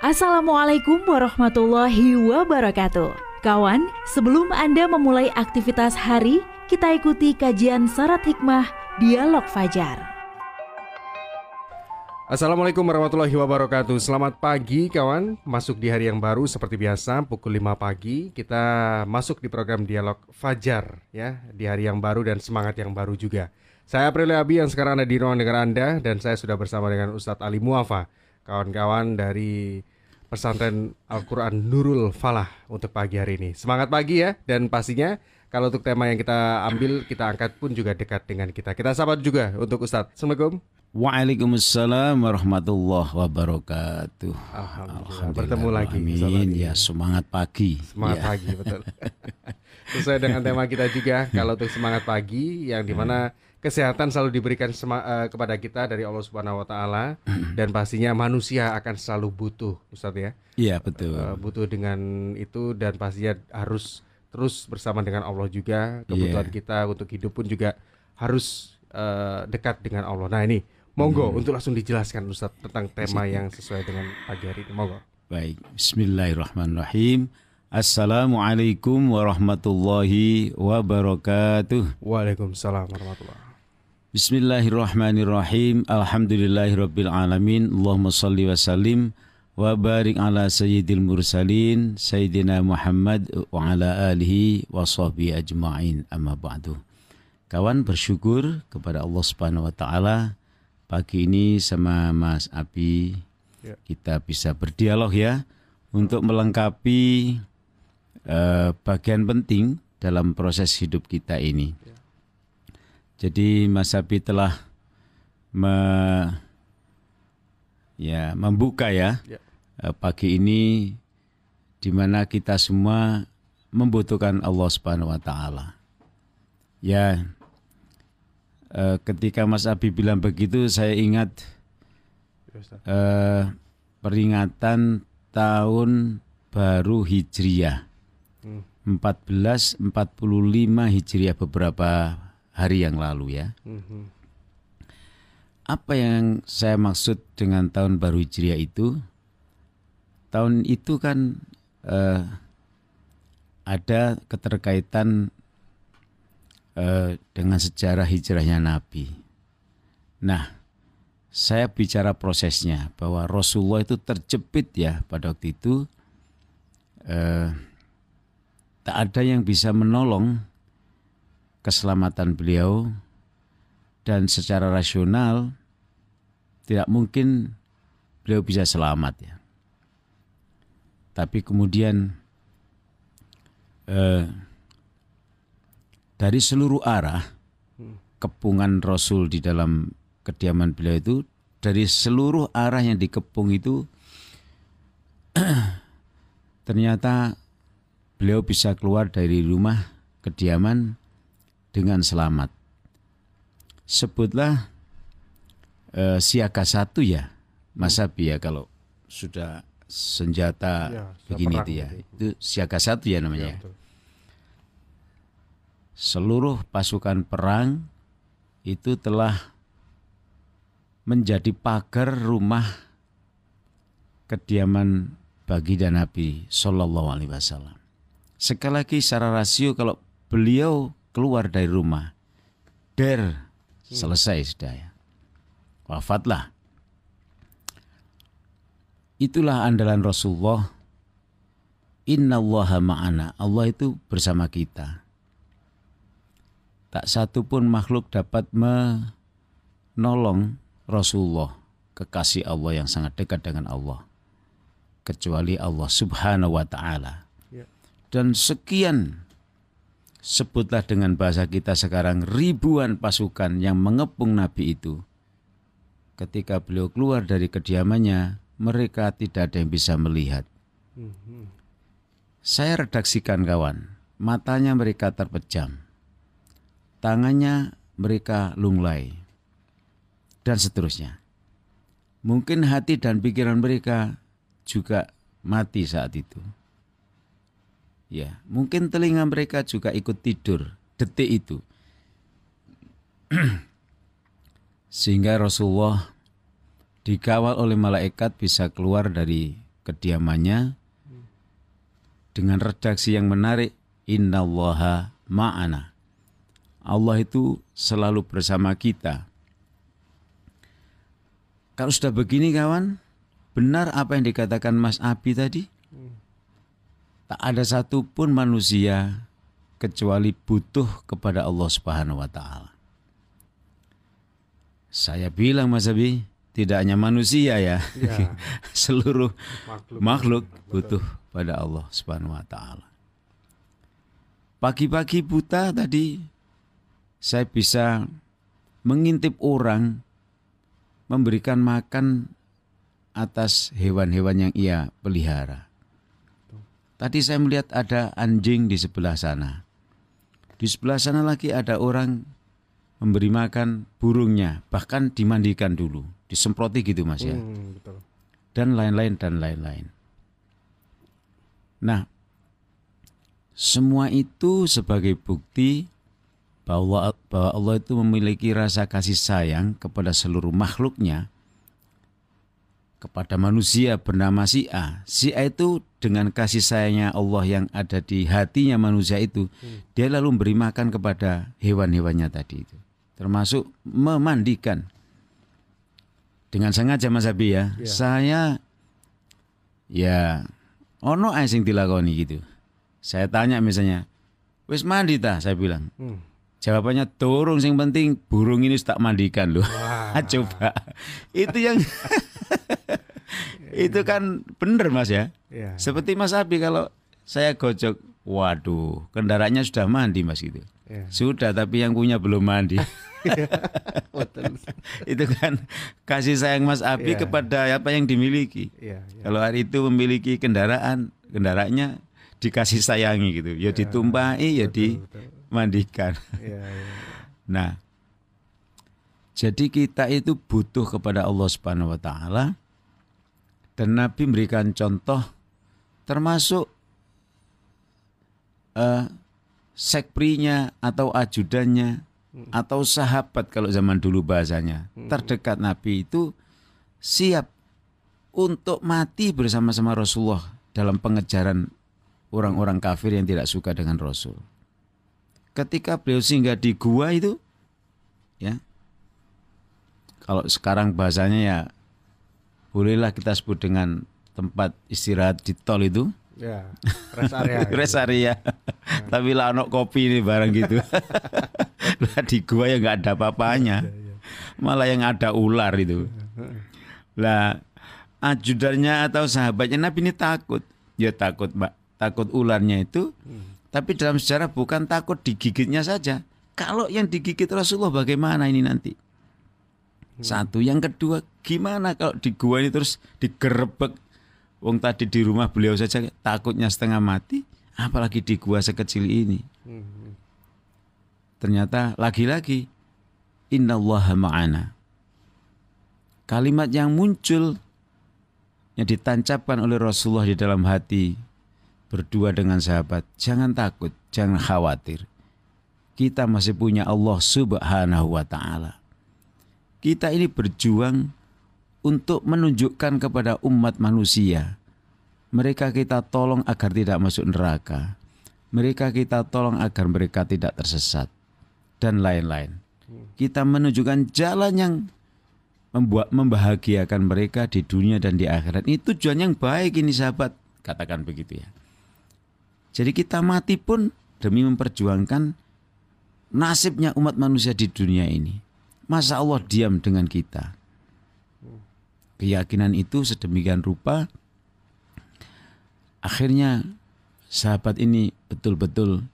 Assalamualaikum warahmatullahi wabarakatuh. Kawan, sebelum Anda memulai aktivitas hari, kita ikuti kajian syarat hikmah Dialog Fajar. Assalamualaikum warahmatullahi wabarakatuh Selamat pagi kawan Masuk di hari yang baru seperti biasa Pukul 5 pagi Kita masuk di program Dialog Fajar ya Di hari yang baru dan semangat yang baru juga Saya Aprilia Abi yang sekarang ada di ruang dengar Anda Dan saya sudah bersama dengan Ustadz Ali Muafa Kawan-kawan dari pesantren Al-Quran Nurul Falah untuk pagi hari ini Semangat pagi ya Dan pastinya kalau untuk tema yang kita ambil kita angkat pun juga dekat dengan kita. Kita sahabat juga untuk Ustadz. Assalamualaikum. Waalaikumsalam warahmatullahi wabarakatuh. Alhamdulillah. Alhamdulillah. Bertemu lagi. Amin. Ya semangat pagi. Semangat ya. pagi betul. Sesuai dengan tema kita juga kalau untuk semangat pagi yang di mana kesehatan selalu diberikan sema, uh, kepada kita dari Allah Subhanahu Wa Taala dan pastinya manusia akan selalu butuh, Ustadz ya. Iya betul. Uh, butuh dengan itu dan pastinya harus terus bersama dengan Allah juga kebutuhan yeah. kita untuk hidup pun juga harus uh, dekat dengan Allah. Nah ini monggo hmm. untuk langsung dijelaskan Ustaz tentang tema yang sesuai dengan pagi hari ini. Monggo. Baik, Bismillahirrahmanirrahim. Assalamualaikum warahmatullahi wabarakatuh. Waalaikumsalam warahmatullahi Bismillahirrahmanirrahim. Alhamdulillahirabbil alamin. Allahumma salli wa sallim wa barik ala sayyidil mursalin sayyidina Muhammad wa ala alihi wa sahbihi ajma'in amma ba'du. Kawan bersyukur kepada Allah Subhanahu wa taala pagi ini sama Mas Abi ya. kita bisa berdialog ya untuk melengkapi uh, bagian penting dalam proses hidup kita ini. Ya. Jadi Mas Abi telah me, ya membuka ya, ya Eh, pagi ini di mana kita semua membutuhkan Allah Subhanahu wa taala. Ya, eh, ketika Mas Abi bilang begitu saya ingat eh, peringatan tahun baru Hijriah. 1445 hmm. Hijriah beberapa hari yang lalu ya. Hmm. Apa yang saya maksud dengan tahun baru Hijriah itu? tahun itu kan uh, ada keterkaitan uh, dengan sejarah hijrahnya Nabi. Nah, saya bicara prosesnya bahwa Rasulullah itu terjepit ya pada waktu itu uh, tak ada yang bisa menolong keselamatan beliau dan secara rasional tidak mungkin beliau bisa selamat ya. Tapi kemudian eh, dari seluruh arah kepungan Rasul di dalam kediaman beliau itu dari seluruh arah yang dikepung itu ternyata beliau bisa keluar dari rumah kediaman dengan selamat. Sebutlah eh, siaga satu ya, Mas Abi ya kalau sudah senjata ya, begini itu ya. Gitu. Itu siaga satu ya namanya. Ya, Seluruh pasukan perang itu telah menjadi pagar rumah kediaman bagi dan Nabi Shallallahu Alaihi Wasallam. Sekali lagi secara rasio kalau beliau keluar dari rumah, der selesai sudah ya, wafatlah Itulah andalan Rasulullah. Inna allaha ma'ana. Allah itu bersama kita. Tak satu pun makhluk dapat menolong Rasulullah, kekasih Allah yang sangat dekat dengan Allah. Kecuali Allah subhanahu wa ta'ala. Ya. Dan sekian sebutlah dengan bahasa kita sekarang ribuan pasukan yang mengepung Nabi itu. Ketika beliau keluar dari kediamannya, mereka tidak ada yang bisa melihat. Saya redaksikan kawan, matanya mereka terpejam, tangannya mereka lunglai, dan seterusnya. Mungkin hati dan pikiran mereka juga mati saat itu. Ya, mungkin telinga mereka juga ikut tidur detik itu. Sehingga Rasulullah dikawal oleh malaikat bisa keluar dari kediamannya dengan redaksi yang menarik innallaha ma'ana. Allah itu selalu bersama kita. Kalau sudah begini kawan benar apa yang dikatakan Mas Abi tadi tak ada satupun manusia kecuali butuh kepada Allah Subhanahu wa taala saya bilang Mas Abi tidak hanya manusia ya, ya. seluruh makhluk, makhluk butuh pada Allah Subhanahu wa taala. Pagi-pagi buta tadi saya bisa mengintip orang memberikan makan atas hewan-hewan yang ia pelihara. Tadi saya melihat ada anjing di sebelah sana. Di sebelah sana lagi ada orang memberi makan burungnya, bahkan dimandikan dulu disemproti gitu mas ya hmm, betul. dan lain-lain dan lain-lain nah semua itu sebagai bukti bahwa bahwa Allah itu memiliki rasa kasih sayang kepada seluruh makhluknya kepada manusia bernama si A. Si A itu dengan kasih sayangnya Allah yang ada di hatinya manusia itu, hmm. dia lalu memberi makan kepada hewan-hewannya tadi itu. Termasuk memandikan dengan sengaja Mas Abi ya. Yeah. Saya ya ono ae sing dilakoni gitu. Saya tanya misalnya, "Wis mandi ta?" saya bilang. Hmm. Jawabannya turun sing penting burung ini tak mandikan loh. Coba. Itu yang itu kan bener Mas ya. Yeah. Seperti Mas Abi kalau saya gojok, waduh, kendaraannya sudah mandi Mas gitu. Yeah. Sudah tapi yang punya belum mandi. itu kan kasih sayang Mas Abi yeah. kepada apa yang dimiliki. Yeah, yeah. Kalau hari itu memiliki kendaraan, kendaraannya dikasih sayangi gitu. Ya yeah. ditumpahi, ya dimandikan. Yeah, yeah. Nah, jadi kita itu butuh kepada Allah Subhanahu wa taala dan Nabi memberikan contoh termasuk uh, sekprinya atau ajudannya hmm. atau sahabat kalau zaman dulu bahasanya hmm. terdekat Nabi itu siap untuk mati bersama-sama Rasulullah dalam pengejaran orang-orang kafir yang tidak suka dengan Rasul. Ketika beliau singgah di gua itu, kalau sekarang bahasanya ya bolehlah kita sebut dengan tempat istirahat di tol itu, Ya, rest area. rest area. Tapi lah ono kopi nih barang gitu. lah di gua ya nggak ada apa-apanya. Ya, ya, ya. Malah yang ada ular itu. Lah ajudannya atau sahabatnya Nabi ini takut. Ya takut, Mbak. Takut ularnya itu. Hmm. Tapi dalam sejarah bukan takut digigitnya saja. Kalau yang digigit Rasulullah bagaimana ini nanti? Hmm. Satu, yang kedua, gimana kalau di gua ini terus digerebek Wong tadi di rumah beliau saja takutnya setengah mati, apalagi di gua sekecil ini. Ternyata lagi-lagi innallaha ma'ana. Kalimat yang muncul yang ditancapkan oleh Rasulullah di dalam hati berdua dengan sahabat, jangan takut, jangan khawatir. Kita masih punya Allah Subhanahu wa taala. Kita ini berjuang untuk menunjukkan kepada umat manusia. Mereka kita tolong agar tidak masuk neraka. Mereka kita tolong agar mereka tidak tersesat. Dan lain-lain. Kita menunjukkan jalan yang membuat membahagiakan mereka di dunia dan di akhirat. Ini tujuan yang baik ini sahabat. Katakan begitu ya. Jadi kita mati pun demi memperjuangkan nasibnya umat manusia di dunia ini. Masa Allah diam dengan kita? keyakinan itu sedemikian rupa. Akhirnya sahabat ini betul-betul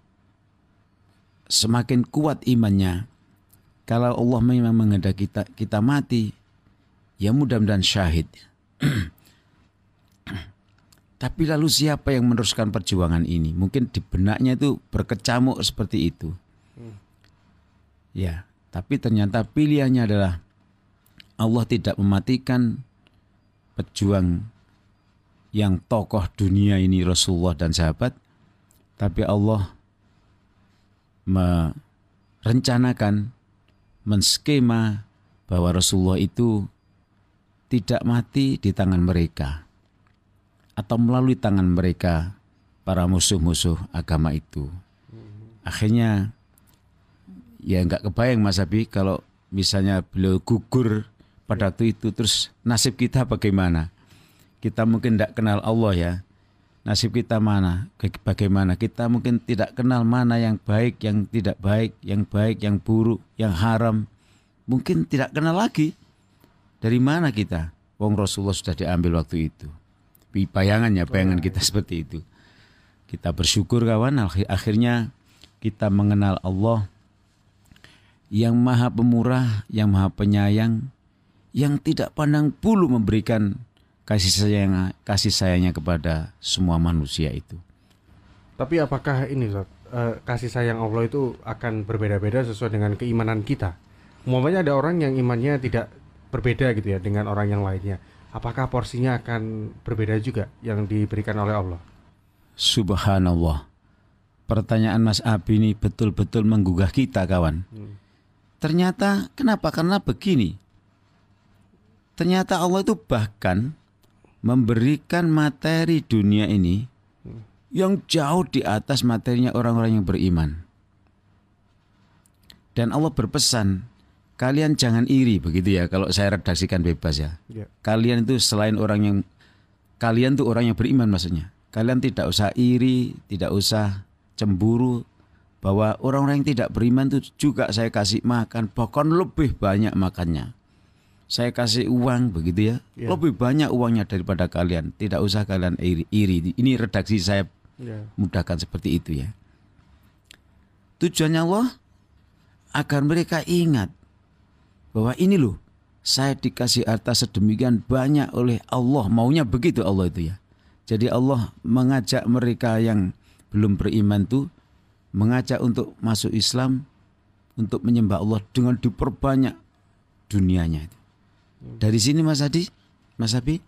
semakin kuat imannya. Kalau Allah memang menghendaki kita kita mati ya mudah-mudahan syahid. Tapi lalu siapa yang meneruskan perjuangan ini? Mungkin di benaknya itu berkecamuk seperti itu. Hmm. ya tapi ternyata pilihannya adalah Allah tidak mematikan pejuang yang tokoh dunia ini Rasulullah dan sahabat, tapi Allah merencanakan, menskema bahwa Rasulullah itu tidak mati di tangan mereka. atau melalui tangan mereka para musuh-musuh agama itu. Akhirnya ya nggak kebayang Mas Abi kalau misalnya beliau gugur pada waktu itu terus nasib kita bagaimana? Kita mungkin tidak kenal Allah ya. Nasib kita mana? Bagaimana? Kita mungkin tidak kenal mana yang baik, yang tidak baik, yang baik, yang buruk, yang haram. Mungkin tidak kenal lagi. Dari mana kita? Wong Rasulullah sudah diambil waktu itu. Bayangannya, bayangan kita seperti itu. Kita bersyukur kawan, akhirnya kita mengenal Allah yang maha pemurah, yang maha penyayang, yang tidak pandang bulu memberikan kasih sayang kasih sayangnya kepada semua manusia itu. Tapi apakah ini Zat, uh, kasih sayang Allah itu akan berbeda-beda sesuai dengan keimanan kita? Umpamanya ada orang yang imannya tidak berbeda gitu ya dengan orang yang lainnya. Apakah porsinya akan berbeda juga yang diberikan oleh Allah? Subhanallah. Pertanyaan Mas Abi ini betul-betul menggugah kita kawan. Hmm. Ternyata kenapa? Karena begini. Ternyata Allah itu bahkan memberikan materi dunia ini yang jauh di atas materinya orang-orang yang beriman. Dan Allah berpesan, kalian jangan iri begitu ya kalau saya redaksikan bebas ya. ya. Kalian itu selain orang yang kalian tuh orang yang beriman maksudnya. Kalian tidak usah iri, tidak usah cemburu bahwa orang-orang yang tidak beriman itu juga saya kasih makan bahkan lebih banyak makannya. Saya kasih uang begitu ya. ya. Lebih banyak uangnya daripada kalian. Tidak usah kalian iri. iri. Ini redaksi saya ya. mudahkan seperti itu ya. Tujuannya Allah agar mereka ingat bahwa ini loh saya dikasih harta sedemikian banyak oleh Allah maunya begitu Allah itu ya jadi Allah mengajak mereka yang belum beriman tuh mengajak untuk masuk Islam untuk menyembah Allah dengan diperbanyak dunianya itu. Dari sini Mas Adi Mas Abi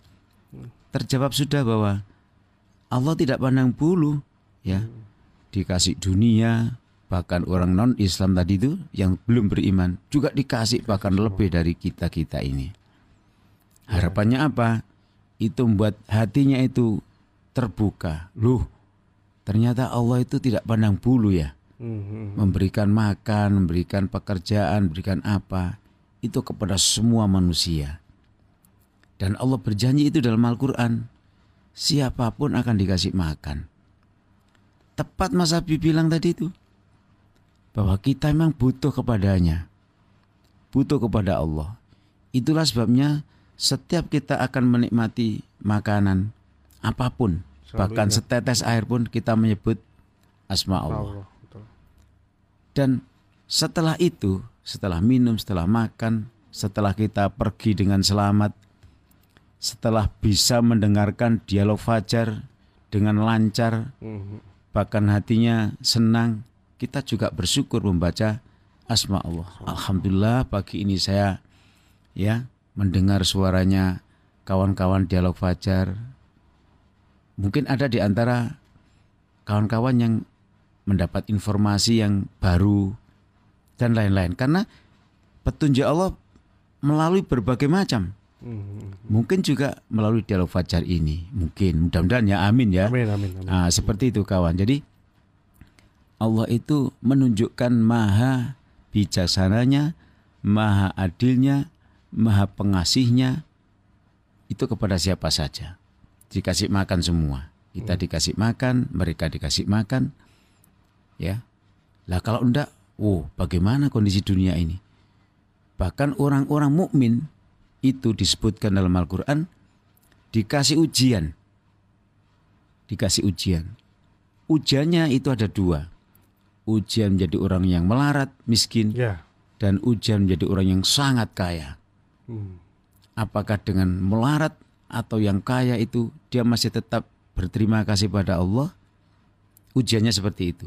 terjawab sudah bahwa Allah tidak pandang bulu ya. Dikasih dunia bahkan orang non Islam tadi itu yang belum beriman juga dikasih bahkan lebih dari kita kita ini harapannya apa? Itu membuat hatinya itu terbuka. Loh ternyata Allah itu tidak pandang bulu ya memberikan makan memberikan pekerjaan memberikan apa itu kepada semua manusia dan Allah berjanji itu dalam Al-Quran siapa pun akan dikasih makan tepat Mas Abi bilang tadi itu bahwa kita memang butuh kepadanya. Butuh kepada Allah. Itulah sebabnya setiap kita akan menikmati makanan apa pun, Selalu bahkan ingat. setetes air pun kita menyebut asma Allah. Allah Dan setelah itu, setelah minum, setelah makan, setelah kita pergi dengan selamat, setelah bisa mendengarkan dialog fajar dengan lancar, mhm. bahkan hatinya senang, kita juga bersyukur membaca asma Allah. Alhamdulillah pagi ini saya ya mendengar suaranya kawan-kawan dialog fajar. Mungkin ada di antara kawan-kawan yang mendapat informasi yang baru dan lain-lain karena petunjuk Allah melalui berbagai macam. Hmm. Mungkin juga melalui dialog fajar ini, mungkin mudah-mudahan ya, amin ya. Amin, amin, amin. Nah, seperti itu kawan. Jadi Allah itu menunjukkan maha bijaksananya, maha adilnya, maha pengasihnya itu kepada siapa saja. Dikasih makan semua. Kita hmm. dikasih makan, mereka dikasih makan. Ya. Lah kalau enggak, oh bagaimana kondisi dunia ini? Bahkan orang-orang mukmin itu disebutkan dalam Al-Qur'an dikasih ujian. Dikasih ujian. Ujiannya itu ada dua ujian menjadi orang yang melarat, miskin, yeah. dan ujian menjadi orang yang sangat kaya. Hmm. Apakah dengan melarat atau yang kaya itu dia masih tetap berterima kasih pada Allah? Ujiannya seperti itu.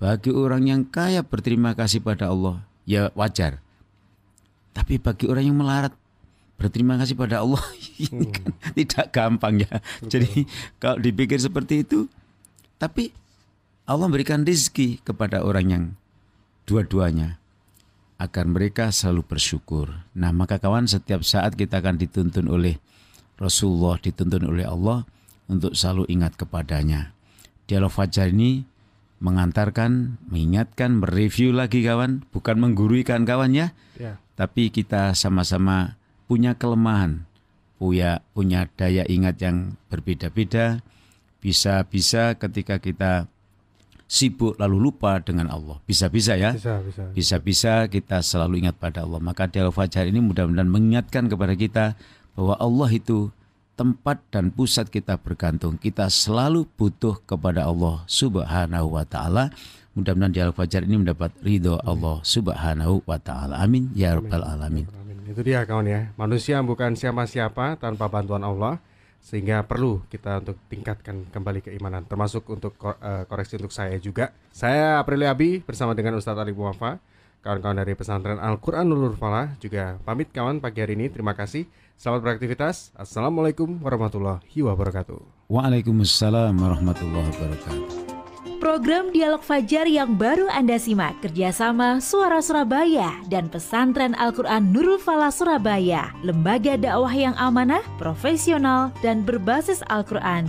Bagi orang yang kaya berterima kasih pada Allah, ya wajar. Tapi bagi orang yang melarat berterima kasih pada Allah ini hmm. kan tidak gampang ya. Betul. Jadi kalau dipikir seperti itu, tapi Allah memberikan rizki kepada orang yang dua-duanya agar mereka selalu bersyukur. Nah, maka kawan setiap saat kita akan dituntun oleh Rasulullah, dituntun oleh Allah untuk selalu ingat kepadanya. Dialog Fajar ini mengantarkan, mengingatkan, mereview lagi kawan, bukan menggurui kawan ya, Ya. tapi kita sama-sama punya kelemahan, punya punya daya ingat yang berbeda-beda. Bisa-bisa ketika kita sibuk lalu lupa dengan Allah. Bisa-bisa ya. Bisa, bisa. Bisa-bisa kita selalu ingat pada Allah. Maka dialog fajar ini mudah-mudahan mengingatkan kepada kita bahwa Allah itu tempat dan pusat kita bergantung. Kita selalu butuh kepada Allah Subhanahu wa taala. Mudah-mudahan dialog fajar ini mendapat ridho Allah Subhanahu wa taala. Amin ya rabbal alamin. Amin. Itu dia kawan ya. Manusia bukan siapa-siapa tanpa bantuan Allah. Sehingga perlu kita untuk tingkatkan kembali keimanan. Termasuk untuk eh, koreksi untuk saya juga. Saya Aprilia Abi bersama dengan Ustadz Ali Muafa. Kawan-kawan dari pesantren Al-Quran Nurul Falah juga pamit kawan pagi hari ini. Terima kasih. Selamat beraktivitas. Assalamualaikum warahmatullahi wabarakatuh. Waalaikumsalam warahmatullahi wabarakatuh. Program Dialog Fajar yang baru Anda simak kerjasama Suara Surabaya dan Pesantren Al-Quran Nurul Falah Surabaya, lembaga dakwah yang amanah, profesional, dan berbasis Al-Quran.